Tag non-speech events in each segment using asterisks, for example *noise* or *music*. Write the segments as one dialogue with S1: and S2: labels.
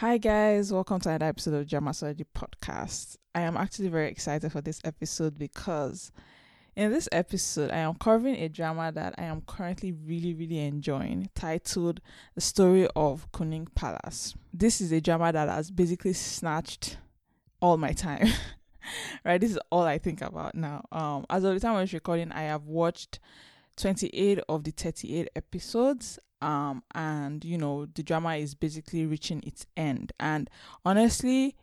S1: Hi, guys, welcome to another episode of Dramasology Podcast. I am actually very excited for this episode because in this episode, I am covering a drama that I am currently really, really enjoying titled The Story of Kunning Palace. This is a drama that has basically snatched all my time. *laughs* right, this is all I think about now. Um, as of the time I was recording, I have watched 28 of the 38 episodes um and you know the drama is basically reaching its end. And honestly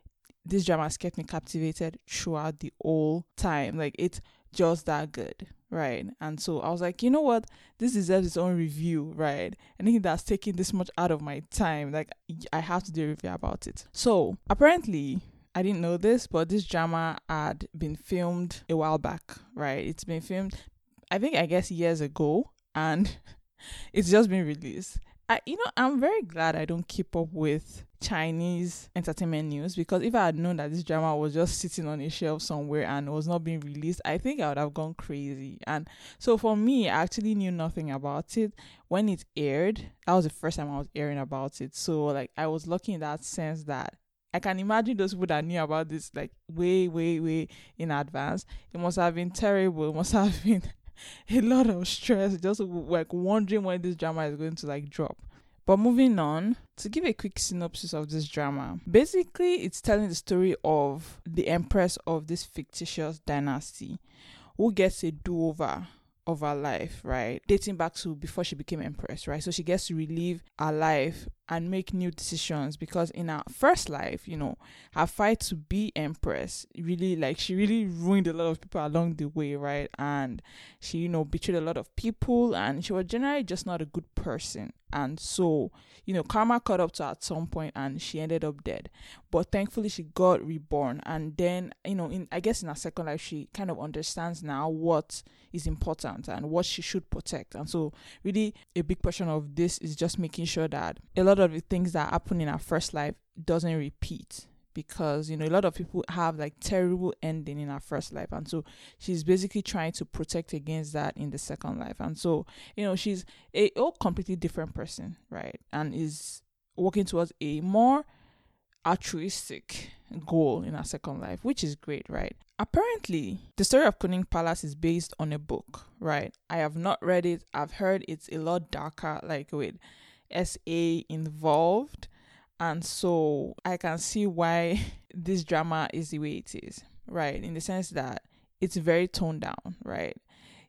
S1: this drama has kept me captivated throughout the whole time. Like it's just that good right? And so i was like you know what? This deserves its own review right? Anything that's taking this much out of my time like i have to do a review about it. So apparently I didn't know this, but this drama had been filmed a while back, right? It's been filmed, I think, I guess, years ago, and *laughs* it's just been released. I, you know, I'm very glad I don't keep up with Chinese entertainment news because if I had known that this drama was just sitting on a shelf somewhere and was not being released, I think I would have gone crazy. And so for me, I actually knew nothing about it when it aired. That was the first time I was hearing about it. So like I was lucky in that sense that I can imagine those people that knew about this like way, way, way in advance. It must have been terrible. It must have been *laughs* a lot of stress just like wondering when this drama is going to like drop. But moving on, to give a quick synopsis of this drama, basically it's telling the story of the empress of this fictitious dynasty who gets a do over of her life, right? Dating back to before she became empress, right? So she gets to relive her life and make new decisions because in her first life, you know, her fight to be empress really like she really ruined a lot of people along the way, right? And she, you know, betrayed a lot of people and she was generally just not a good person. And so, you know, karma caught up to her at some point and she ended up dead. But thankfully she got reborn and then, you know, in I guess in her second life she kind of understands now what is important and what she should protect. And so really a big portion of this is just making sure that a lot of the things that happen in our first life doesn't repeat because you know a lot of people have like terrible ending in our first life. And so she's basically trying to protect against that in the second life. And so you know she's a, a completely different person right? And is working towards a more altruistic goal in her second life which is great right? Apparently the story of Kunning Palace is based on a book right? I have not read it. I've heard it's a lot darker. Like with SA involved. And so I can see why *laughs* this drama is the way it is, right? In the sense that it's very toned down, right?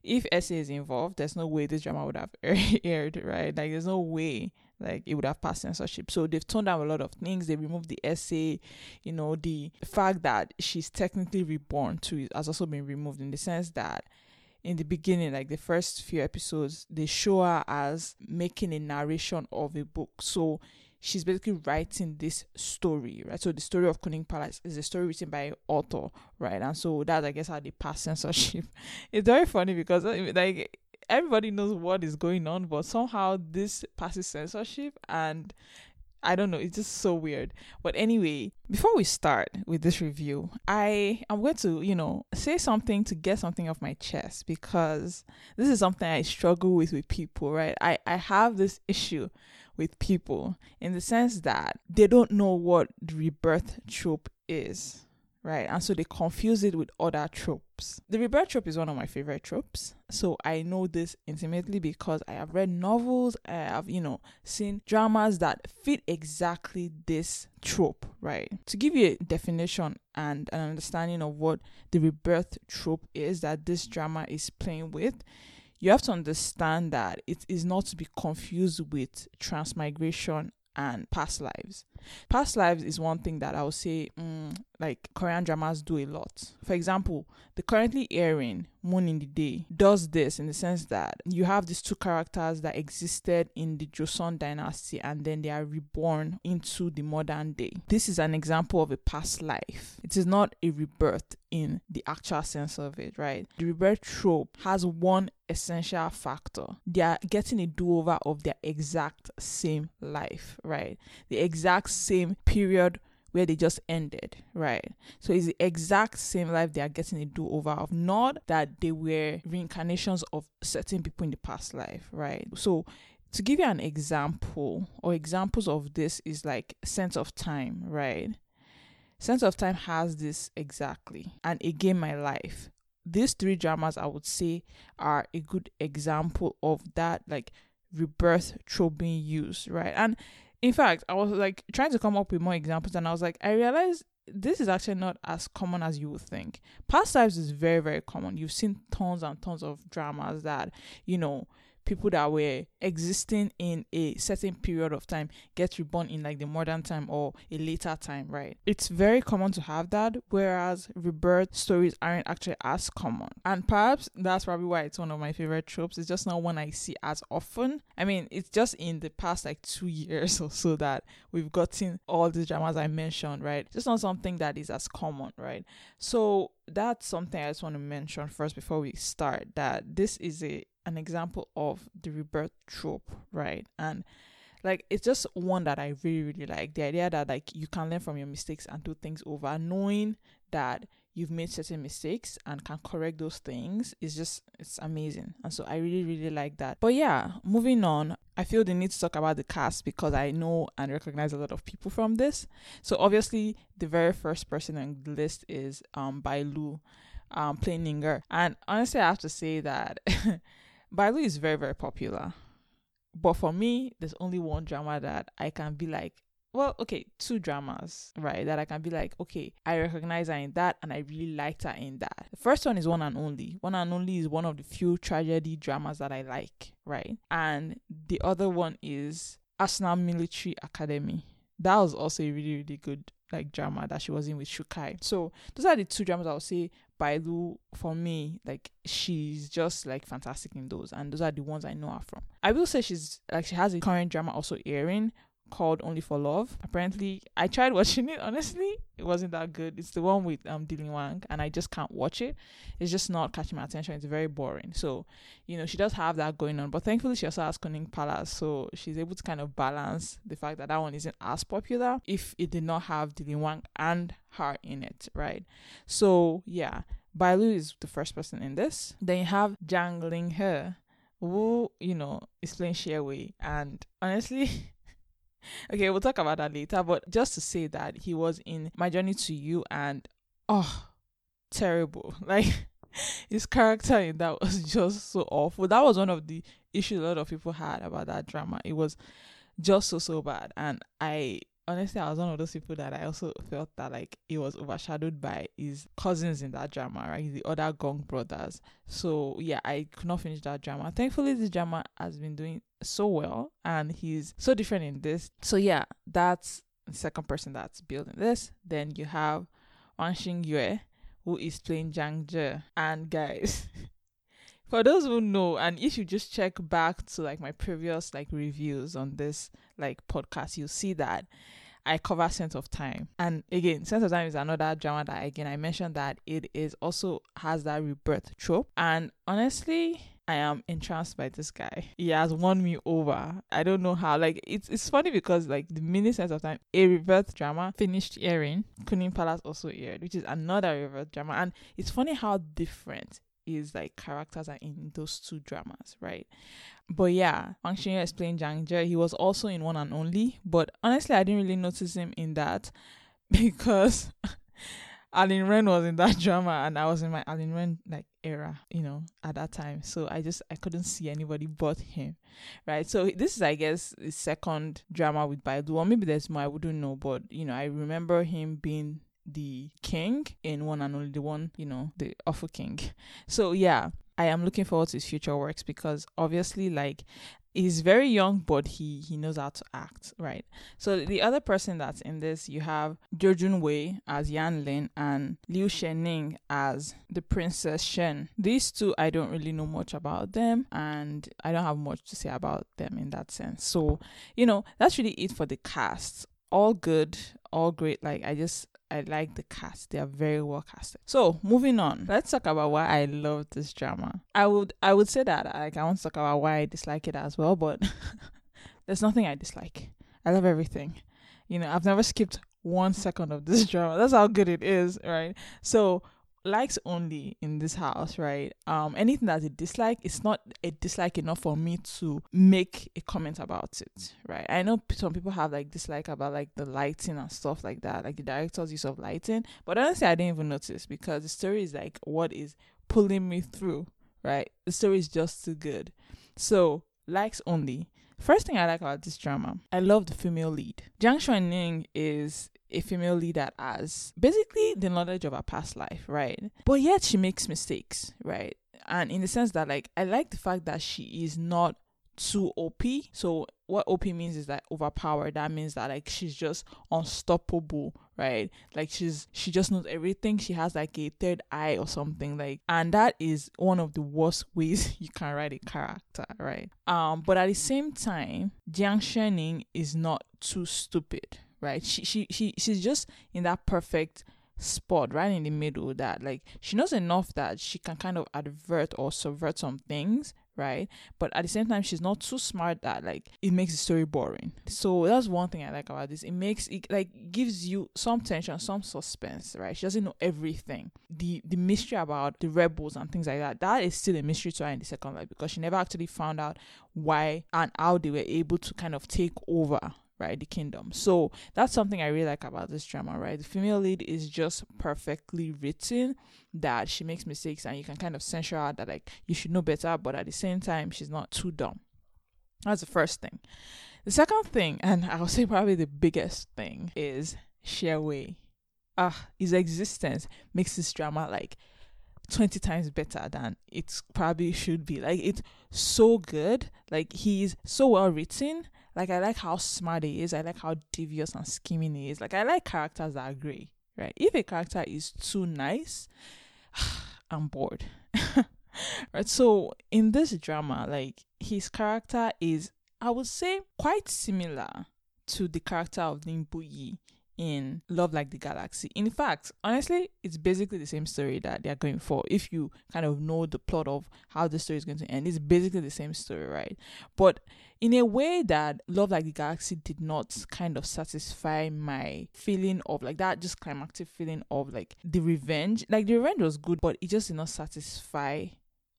S1: If SA is involved, there's no way this drama would have *laughs* aired, right? Like, there's no way like it would have passed censorship. So they've toned down a lot of things. They removed the SA, you know, the fact that she's technically reborn too has also been removed in the sense that in the beginning, like the first few episodes, they show her as making a narration of a book. So she's basically writing this story, right? So the story of Kunning Palace is a story written by an author, right? And so that's I guess how they pass censorship. *laughs* it's very funny because uh, like everybody knows what is going on, but somehow this passes censorship and I don't know, it's just so weird. But anyway, before we start with this review, I am going to, you know, say something to get something off my chest because this is something I struggle with with people, right? I I have this issue with people in the sense that they don't know what the rebirth trope is right? And so they confuse it with other tropes. The rebirth trope is one of my favorite tropes. So I know this intimately because I have read novels, I have, you know, seen dramas that fit exactly this trope, right? To give you a definition and an understanding of what the rebirth trope is that this drama is playing with, you have to understand that it is not to be confused with transmigration and past lives. Past lives is one thing that I would say, mm, like Korean dramas do a lot. For example, the currently airing Moon in the Day does this in the sense that you have these two characters that existed in the Joseon dynasty and then they are reborn into the modern day. This is an example of a past life. It is not a rebirth in the actual sense of it, right? The rebirth trope has one essential factor. They are getting a do over of their exact same life, right? The exact same period where they just ended, right? So it's the exact same life they are getting a do over of, not that they were reincarnations of certain people in the past life, right? So to give you an example or examples of this is like sense of time, right? Sense of time has this exactly. And again, my life. These three dramas I would say are a good example of that like rebirth trope being used, right? And in fact, I was like trying to come up with more examples and I was like, I realized this is actually not as common as you would think. Past lives is very, very common. You've seen tons and tons of dramas that, you know, people that were existing in a certain period of time get reborn in like the modern time or a later time, right? It's very common to have that, whereas rebirth stories aren't actually as common. And perhaps that's probably why it's one of my favorite tropes. It's just not one I see as often. I mean, it's just in the past like two *laughs* years or so that we've gotten all the dramas I mentioned, right? Just not something that is as common, right? So that's something I just want to mention first before we start that this is a an example of the rebirth trope, right? And like it's just one that I really, really like. The idea that like you can learn from your mistakes and do things over, knowing that you've made certain mistakes and can correct those things is just it's amazing. And so I really, really like that. But yeah, moving on, I feel the need to talk about the cast because I know and recognize a lot of people from this. So obviously the very first person on the list is um Bailu um playing Ning'Er. And honestly I have to say that *laughs* Bailu is very, very popular. But for me, there's only one drama that I can be like, well, okay, two dramas, right? That I can be like, okay, I recognize her in that and I really liked her in that. The first one is One and Only. One and Only is one of the few tragedy dramas that I like, right? And the other one is Arsenal Military Academy. That was also a really, really good like drama that she was in with Xu Kai. So those are the two dramas I would say Bailu, for me, like she's just like fantastic in those, and those are the ones I know her from. I will say she's like she has a current drama also airing called Only for Love. Apparently, I tried watching it. Honestly, it wasn't that good. It's the one with um Dylan Wang, and I just can't watch it. It's just not catching my attention. It's very boring. So, you know, she does have that going on, but thankfully she also has Kunning Palace, so she's able to kind of balance the fact that that one isn't as popular if it did not have Dylan Wang and her in it, right? So yeah, Bailu is the first person in this. Then you have Zhang Ling He, who you know is playing Wei, and honestly. *laughs* *laughs* okay, we'll talk about that later. But just to say that he was in My Journey to You and oh terrible. *laughs* Like his character in that was *laughs* just so awful. That was one of the issues a lot of people had about that drama. It was just so so bad. And I honestly, I was one of those people that I also felt that like it was overshadowed by his cousins in that drama, right? The other Gong brothers. So yeah, I could not finish that drama. Thankfully, this drama has been doing so well, and he's so different in this. So yeah, that's the second person that's building this. Then you have Wang Xingyue, who is playing Zhang Zhe, and guys. *laughs* for those who know and if you just check back to like my previous like reviews on this like podcast you'll see that I cover Sense of Time. And again, Sense of Time is another drama that again I mentioned that it is also has that rebirth trope. And honestly, I am entranced by this guy. He has won me over. I don't know how. Like it's it's funny because like the mini sense of time, a rebirth drama finished airing. Kunning Palace also aired, which is another rebirth drama. And it's funny how different is like characters are in those two dramas, right? But yeah, Wang Xingyue is playing Zhang Zhe. He was also in One and Only, but honestly, I didn't really notice him in that *laughs* because *laughs* Allen Ren was in that *laughs* drama and I was in my Allen Ren like era, you know, at that time. So I just I couldn't see anybody but him, right? So this is I guess the second drama with Bailu, or maybe there's more I wouldn't know, but you know I remember him being the king in one and only the one, you know, the awful king. So yeah, I am looking forward to his future works because obviously like he's very young but he he knows how to act, right? So the other person that's in this you have Zhou Junwei as Yan Lin and Liu Shening as the Princess Shen. These two I don't really know much about them and I don't have much to say about them in that sense. So, you know, that's really it for the cast all good, all great. Like I just I like the cast. They are very well casted. So moving on, let's talk about why I love this drama. I would I would say that like I want to talk about why I dislike it as well, but *laughs* there's nothing I dislike. I love everything. You know, I've never skipped one second of this *laughs* drama. That's how good it is, right? So likes only in this house, right? Um, anything that's a dislike, it's not a dislike enough for me to make a comment about it, right? I know some people have like dislike about like the lighting and stuff like that, like the director's use of lighting, but honestly, I didn't even notice because the story is like what is pulling me through, right? The story is just too good. So, likes only. First thing I like about this drama, I love the female lead. Jiang Xue Ning is a female leader as basically the knowledge of her past life, right? But yet she makes mistakes, right? And in the sense that, like, I like the fact that she is not too OP. So what OP means is that overpowered. That means that like she's just unstoppable, right? Like she's she just knows everything. She has like a third eye or something like and that is one of the worst *laughs* ways you can write a character, right? Um but at the same time, Jiang Xue Ning is not too stupid, right? She she she she's just in that perfect spot right in the middle that like she knows enough that she can kind of advert or subvert some things right? But at the same time, she's not too smart that like it makes the story boring. So that's one thing I like about this. It makes it like gives you some tension, some suspense, right? She doesn't know everything. The the mystery about the rebels and things like that, that is still a mystery to her in the second life because she never actually found out why and how they were able to kind of take over right the kingdom. So that's something i really like about this drama right? The female lead is just perfectly written that she makes mistakes and you can kind of censure her that like you should know better but at the same time she's not too dumb. That's the first thing. The second thing and i'll say probably the biggest thing is Wei. Ah his existence makes this drama like 20 times better than it probably should be. Like it's so good. Like he's so well written like I like how smart he is. I like how devious and scheming he is. Like I like characters that are grey, right? If a character is too nice, *sighs* I'm bored. *laughs* right. So in this drama, like his character is, I would say, quite similar to the character of Ling Buyi in Love Like the Galaxy. In fact, honestly, it's basically the same story that they're going for. If you kind of know the plot of how the story is going to end, it's basically the same story, right? But in a way that Love Like the Galaxy did not kind of satisfy my feeling of like that just climactic feeling of like the revenge. Like the revenge was good, but it just did not satisfy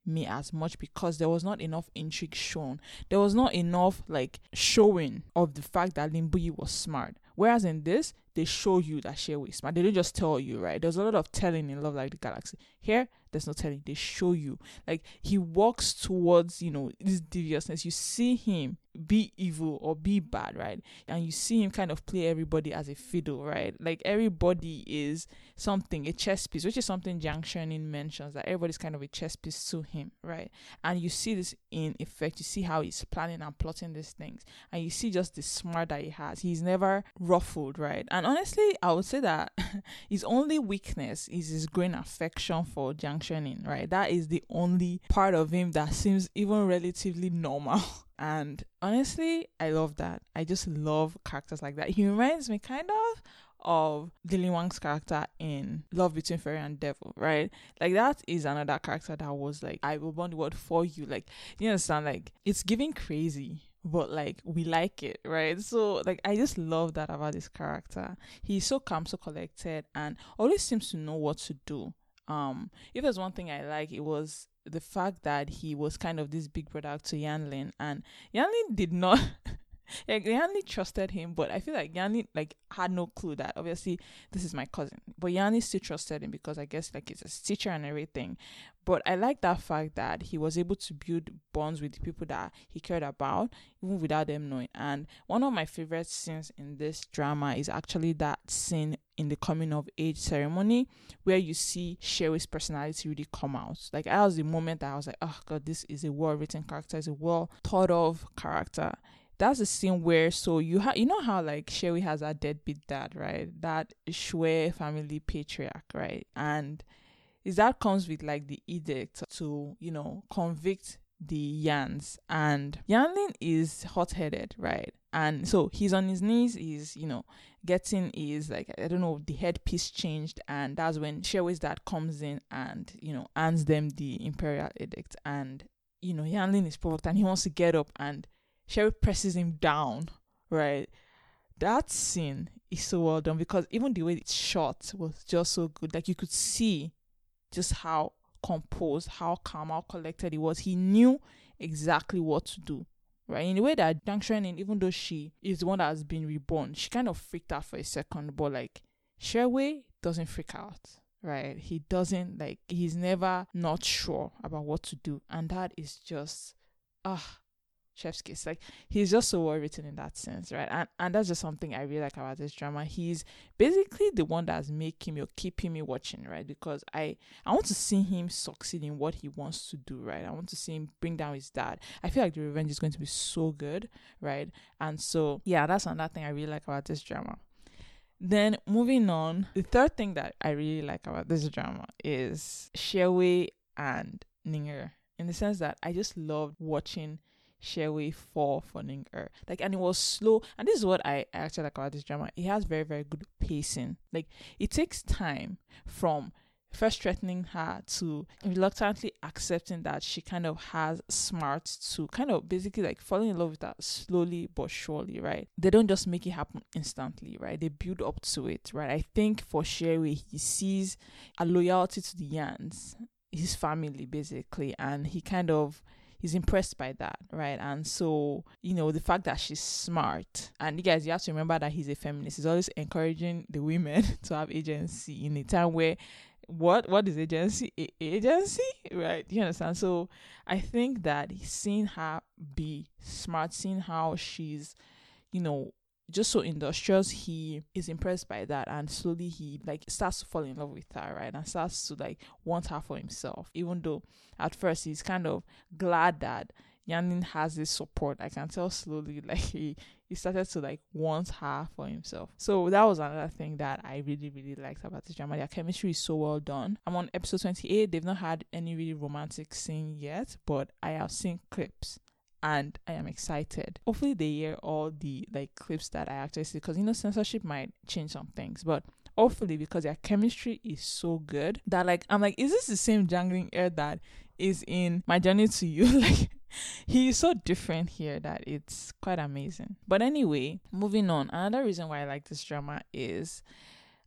S1: me as much because there was not enough intrigue shown. There was not enough like showing of the fact that Ling Buyi was smart. Whereas in this, they show you that Xie Wei smart. They don't just tell you, right? There's a lot of telling in Love Like the Galaxy. Here, there's no telling. They show you. Like he walks towards, you know, this deviousness. You see him be evil or be bad, right? And you see him kind of play everybody as a fiddle, right? Like everybody is something, a chess piece, which is something Jiang Xue Ning mentions that everybody's kind of a chess piece to him, right? And you see this in effect. You see how he's planning and plotting these things, and you see just the smart that he has. He's never ruffled, right? And honestly, I would say that *laughs* his only weakness is his growing affection for Jiang Xue Ning, right? That is the only part of him that seems even relatively normal. *laughs* And honestly, I love that. I just love characters like that. He reminds me kind of of Dylan Wang's character in Love Between Fairy and Devil, right? Like that is another character that was like, I will burn the world for you. Like, you understand? Like it's giving crazy, but like we like it, right? So like I just love that about this character. He's so calm, so collected, and always seems to know what to do. Um, if there's one thing I like, it was the fact that he was kind of this big brother to Yan Lin, and Yan Lin did not. *laughs* like Yan Lin trusted him, but I feel like Yan Lin like had no clue that obviously this is my cousin. But Yan Lin still trusted him because I guess like he's a teacher and everything. But I like that fact that he was able to build bonds with the people that he cared about, even without them knowing. And one of my favorite scenes in this drama is actually that scene in the coming of age ceremony where you see Wei's personality really come out. Like that was the moment that I was like, oh god, this is a well written character, it's a well thought of character that's the scene where so you have you know how like Xie Wei has a deadbeat dad, right? That Xue family patriarch, right? And is that comes with like the edict to you know convict the Yans and Yan Lin is hot headed, right? And so he's on his knees, he's, you know, getting his like I don't know, the headpiece changed and that's when Wei's dad comes in and, you know, hands them the imperial edict and you know, Yan Lin is provoked and he wants to get up and Wei presses him down, right? That scene is so well done because even the way it's shot was just so good. Like you could see just how composed, how calm, how collected he was. He knew exactly what to do. Right. In the way that Jiang Xue Ning, even though she is the one that has been reborn, she kind of freaked out for a second, but like Xie Wei doesn't freak out. Right. He doesn't like he's never not sure about what to do. And that is just ah chef's kiss. Like he's just so well written in that sense, right? And and that's just something I really like about this drama. He's basically the one that's making me or keeping me watching, right? Because I I want to see him succeed in what he wants to do, right? I want to see him bring down his dad. I feel like the revenge is going to be so good, right? And so yeah, that's another thing I really like about this drama. Then moving on, the third thing that I really like about this drama is Xie Wei and Ning'Er in the sense that I just loved watching Xie Wei for Ning'Er. Like, and it was slow. And this is what I actually like about this drama. It has very, very good pacing. Like, it takes time from first threatening her to reluctantly accepting that she kind of has smarts to kind of basically like falling in love with her slowly but surely, right? They don't just make it happen instantly, right? They build up to it, right? I think for Xie Wei, he sees a loyalty to the Yans, his family basically, and he kind of he's impressed by that, right? And so, you know, the fact that she's smart, and you guys, you have to remember that he's a feminist. He's always encouraging the women *laughs* to have agency in a time where what what is agency a- agency right you understand so i think that seeing her be smart seeing how she's you know just so industrious he is impressed by that and slowly he like starts to fall in love with her right and starts to like want her for himself even though at first he's kind of glad that Yan Lin has this support. I can tell slowly *laughs* like he he started to like want her for himself. So that was another thing that I really really liked about this drama. Their chemistry is so well done. I'm on episode 28. They've not had any really romantic scene yet, but I have seen clips and I am excited. Hopefully they hear all the like clips that I actually see because you know censorship might change some things, but hopefully because their chemistry is so good that like I'm like, is this the same Zhang Ling He that is in my journey to you? *laughs* like he is so different here that it's quite amazing. But anyway, moving on. Another reason why I like this drama is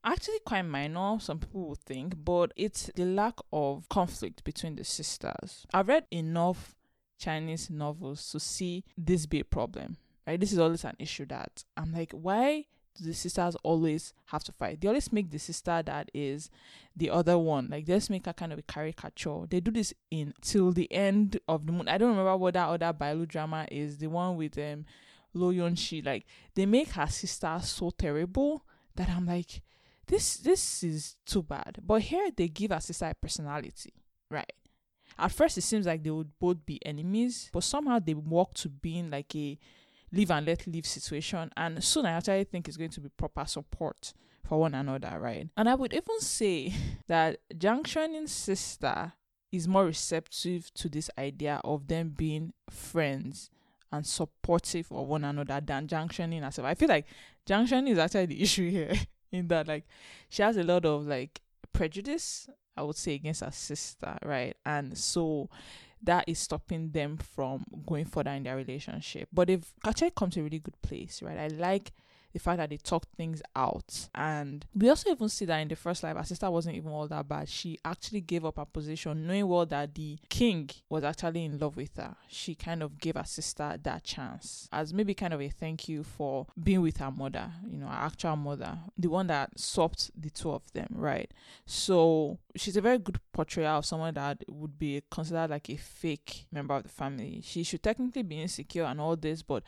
S1: actually quite minor, some people think, but it's the lack of conflict between the sisters. I've read enough Chinese novels to see this be a problem. Right? This is always an issue that I'm like, why do the sisters always have to fight? They always make the sister that is the other one. Like they just make her kind of a caricature. They do this in till the end of the moon. I don't remember what that other Bailu drama is. The one with um Luo Yunxi. Like they make her sister so terrible that I'm like, this this is too bad. But here they give her sister a personality, right? At first, it seems like they would both be enemies, but somehow they walk to being like a live and let live situation. And soon, I actually think it's going to be proper support for one another, right? And I would even say *laughs* that Jiang Xue Ning sister is more receptive to this idea of them being friends and supportive of one another than Jiang Xue Ning herself. I feel like Jiang Xue Ning is actually the *laughs* issue here in that like she has a lot of like prejudice I would say against her sister, right? And so that is stopping them from going further in their relationship. But they've actually come to a really good place, right? I like the fact that they talked things out. And we also even see that in the first life, her sister wasn't even all that bad. She actually gave up her position, knowing well that the king was actually in love with her. She kind of gave her sister that chance as maybe kind of a thank you for being with her mother, you know, her actual mother, the one that swapped the two of them, right? So she's a very good portrayal of someone that would be considered like a fake member of the family. She should technically be insecure and all this, but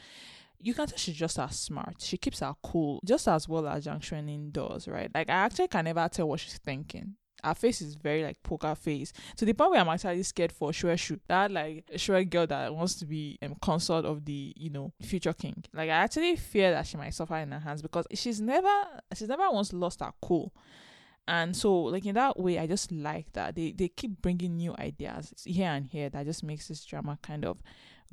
S1: you can tell she's just as smart. She keeps her cool just as well as Jiang Xue Ning does, right? Like I actually can never tell what she's thinking. Her face is very like poker face to the point where I'm actually scared for Xue Shu, that like Shui girl that wants to be um, consort of the you know future king. Like I actually fear that she might suffer in her hands because she's never she's never once lost her cool. And so, like in that way, I just like that they they keep bringing new ideas here and here that just makes this drama kind of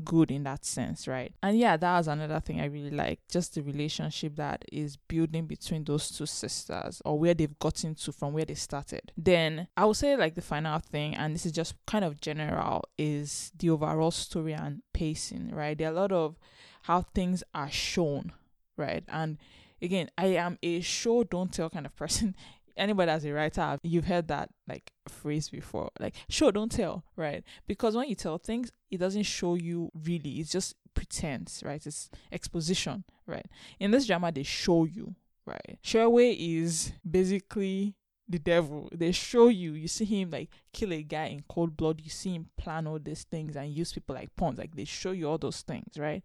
S1: good in that sense, right? And yeah, that was another thing I really like, just the relationship that is building between those two sisters or where they've gotten to from where they started. Then I would say like the final thing, and this is just kind of general, is the overall story and pacing, right? There are a lot of how things are shown, right? And again, I am a show don't tell kind of person. Anybody as a writer, you've heard that like phrase before, like show don't tell, right? Because when you tell things, it doesn't show you really. It's just pretense, right? It's exposition, right? In this drama, they show you, right? Xie Wei is basically the devil. They show you, you see him like kill a guy in cold blood. You see him plan all these things and use people like pawns. Like they show you all those things, right?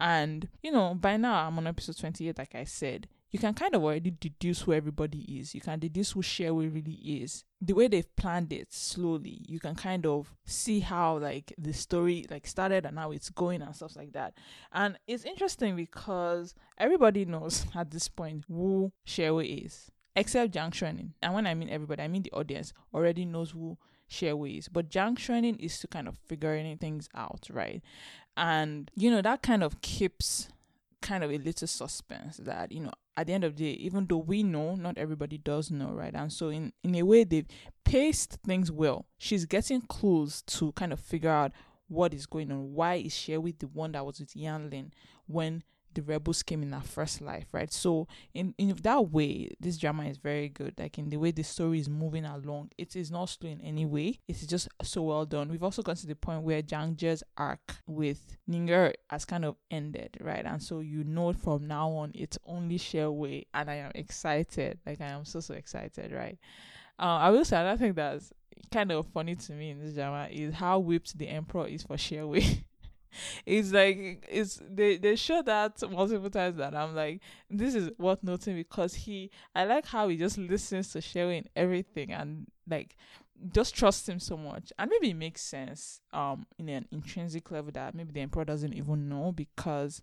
S1: And you know, by now I'm on episode 28, like I said you can kind of already deduce who everybody is. You can deduce who Xie Wei really is. The way they've planned it slowly, you can kind of see how like the story like started and how it's going and stuff like that. And it's interesting because everybody knows *laughs* at this point who Xie Wei is, except Jiang Xue Ning. And when I mean everybody, I mean the audience already knows who Xie Wei is. But Jiang Xue Ning is to kind of figuring things out, right? And you know that kind of keeps kind of a little suspense that you know at the end of the day even though we know not everybody does know right? And so in in a way they've paced things well. She's getting clues to kind of figure out what is going on. Why is she with the one that was with Yan Lin when the rebels came in our first life, right? So in in that way, this drama is very good. Like in the way the story is moving along, it is not slow in any way. It's just so well done. We've also got to the point where Zhang Zhe's arc with Ning'Er has kind of ended, right? And so you know from now on it's only Xie Wei, and I am excited. Like I am so so excited, right? Uh, I will say another thing that's kind of funny to me in this drama is how whipped the emperor is for Xie Wei. *laughs* it's like it's they they show that multiple times that I'm like this is worth noting because he I like how he just listens to sharing everything and like just trust him so much. And maybe it makes sense um in an intrinsic level that maybe the emperor doesn't even know because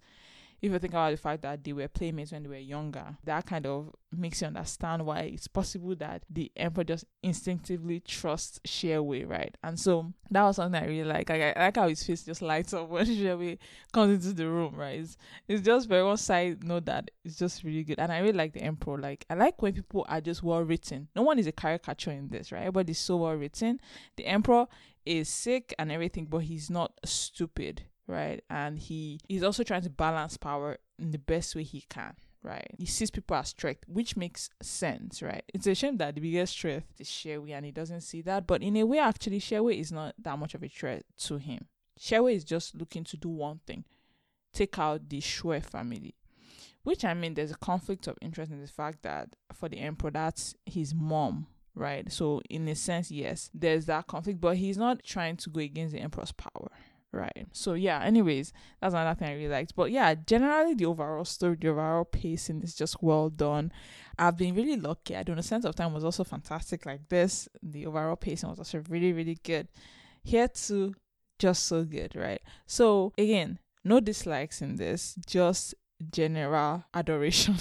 S1: if you think about the fact that they were playmates when they were younger, that kind of makes you understand why it's possible that the emperor just instinctively trusts Xie Wei, right? And so that was something I really like. I like how his face just lights up when *laughs* Xie Wei comes into the room, right? It's, it's just very one side note that it's just really good. And I really like the emperor. Like, I like when people are just well written. No one is a caricature in this, right? Everybody's so well written. The emperor is sick and everything, but he's not stupid right? And he he's also trying to balance power in the best way he can, right? He sees people as threat, which makes sense, right? It's a shame that the biggest threat is Xie Wei and he doesn't see that, but in a way, actually, Xie Wei is not that much of a threat to him. Xie Wei is just looking to do one thing take out the Xue family. Which I mean, there's a conflict of interest in the fact that for the emperor, that's his mom, right? So, in a sense, yes, there's that conflict, but he's not trying to go against the emperor's power, right. So yeah anyways that's another thing i really liked. But yeah generally the overall story the overall pacing is just well done. I've been really lucky. I don't know sense of time was also fantastic like this. The overall pacing was also really really good. Here too just so good right? So again no dislikes in this just general *laughs* adoration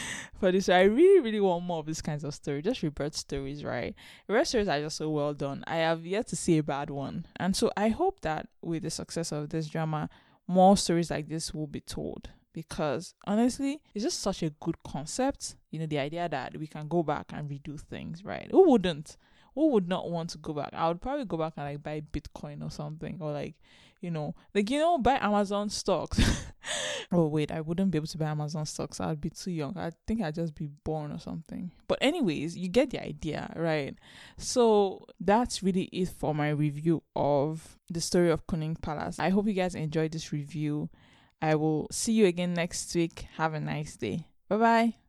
S1: *laughs* for this. I really, really want more of these kinds of stories, just rebirth stories, right? Rebirth stories are just so well done. I have yet to see a bad one. And so I hope that with the success of this drama, more stories like this will be told. Because honestly, it's just such a good concept. You know, the idea that we can go back and redo things, right? Who wouldn't? Who would not want to go back? I would probably go back and like buy Bitcoin or something, or like, you know, like you know, buy Amazon stocks. *laughs* oh wait, I wouldn't be able to buy Amazon stocks. I'd be too young. I think I'd just be born or something. But anyways, you get the idea, right? So that's really it for my review of the story of Kunning Palace. I hope you guys enjoyed this review. I will see you again next week. Have a nice day. Bye bye.